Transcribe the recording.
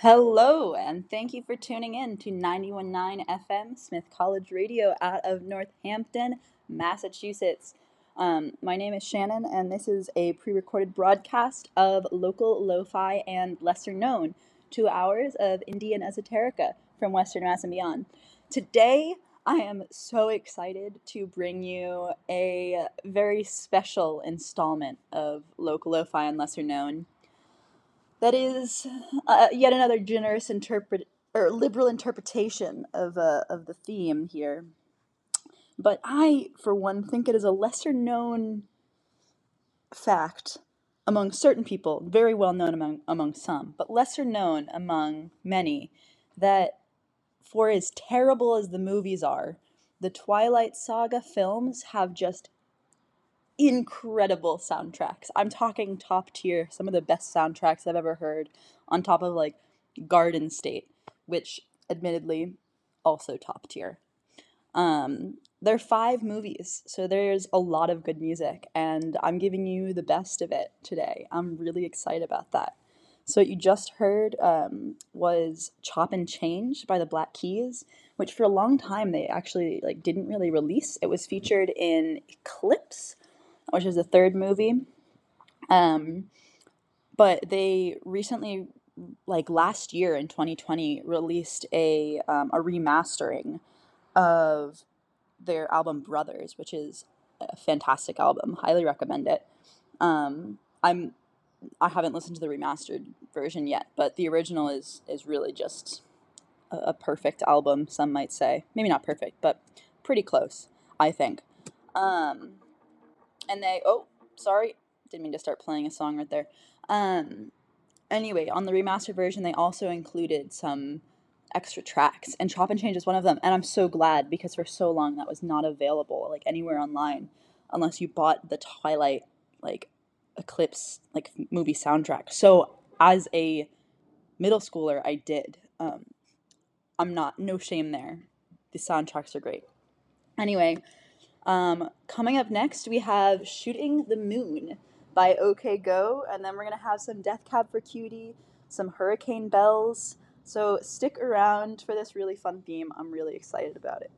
Hello, and thank you for tuning in to 919 FM Smith College Radio out of Northampton, Massachusetts. Um, my name is Shannon, and this is a pre recorded broadcast of local lo fi and lesser known two hours of Indian esoterica from Western Mass and beyond. Today, I am so excited to bring you a very special installment of local lo fi and lesser known that is uh, yet another generous interpret or liberal interpretation of uh, of the theme here. But I, for one, think it is a lesser known fact among certain people, very well known among among some, but lesser known among many, that for as terrible as the movies are, the Twilight Saga films have just incredible soundtracks. I'm talking top tier, some of the best soundtracks I've ever heard, on top of like Garden State, which admittedly also top tier. Um, there are five movies, so there's a lot of good music, and I'm giving you the best of it today. I'm really excited about that. So what you just heard um, was "Chop and Change" by the Black Keys, which for a long time they actually like didn't really release. It was featured in Eclipse, which is the third movie. Um, but they recently, like last year in 2020, released a um, a remastering of their album Brothers, which is a fantastic album. Highly recommend it. Um, I'm I haven't listened to the remastered version yet, but the original is is really just a, a perfect album. Some might say, maybe not perfect, but pretty close. I think. Um, and they oh sorry didn't mean to start playing a song right there. Um anyway on the remastered version they also included some extra tracks and chop and change is one of them and i'm so glad because for so long that was not available like anywhere online unless you bought the twilight like eclipse like movie soundtrack. So as a middle schooler i did. Um i'm not no shame there. The soundtracks are great. Anyway um, coming up next, we have Shooting the Moon by OK Go, and then we're going to have some Death Cab for Cutie, some Hurricane Bells. So stick around for this really fun theme. I'm really excited about it.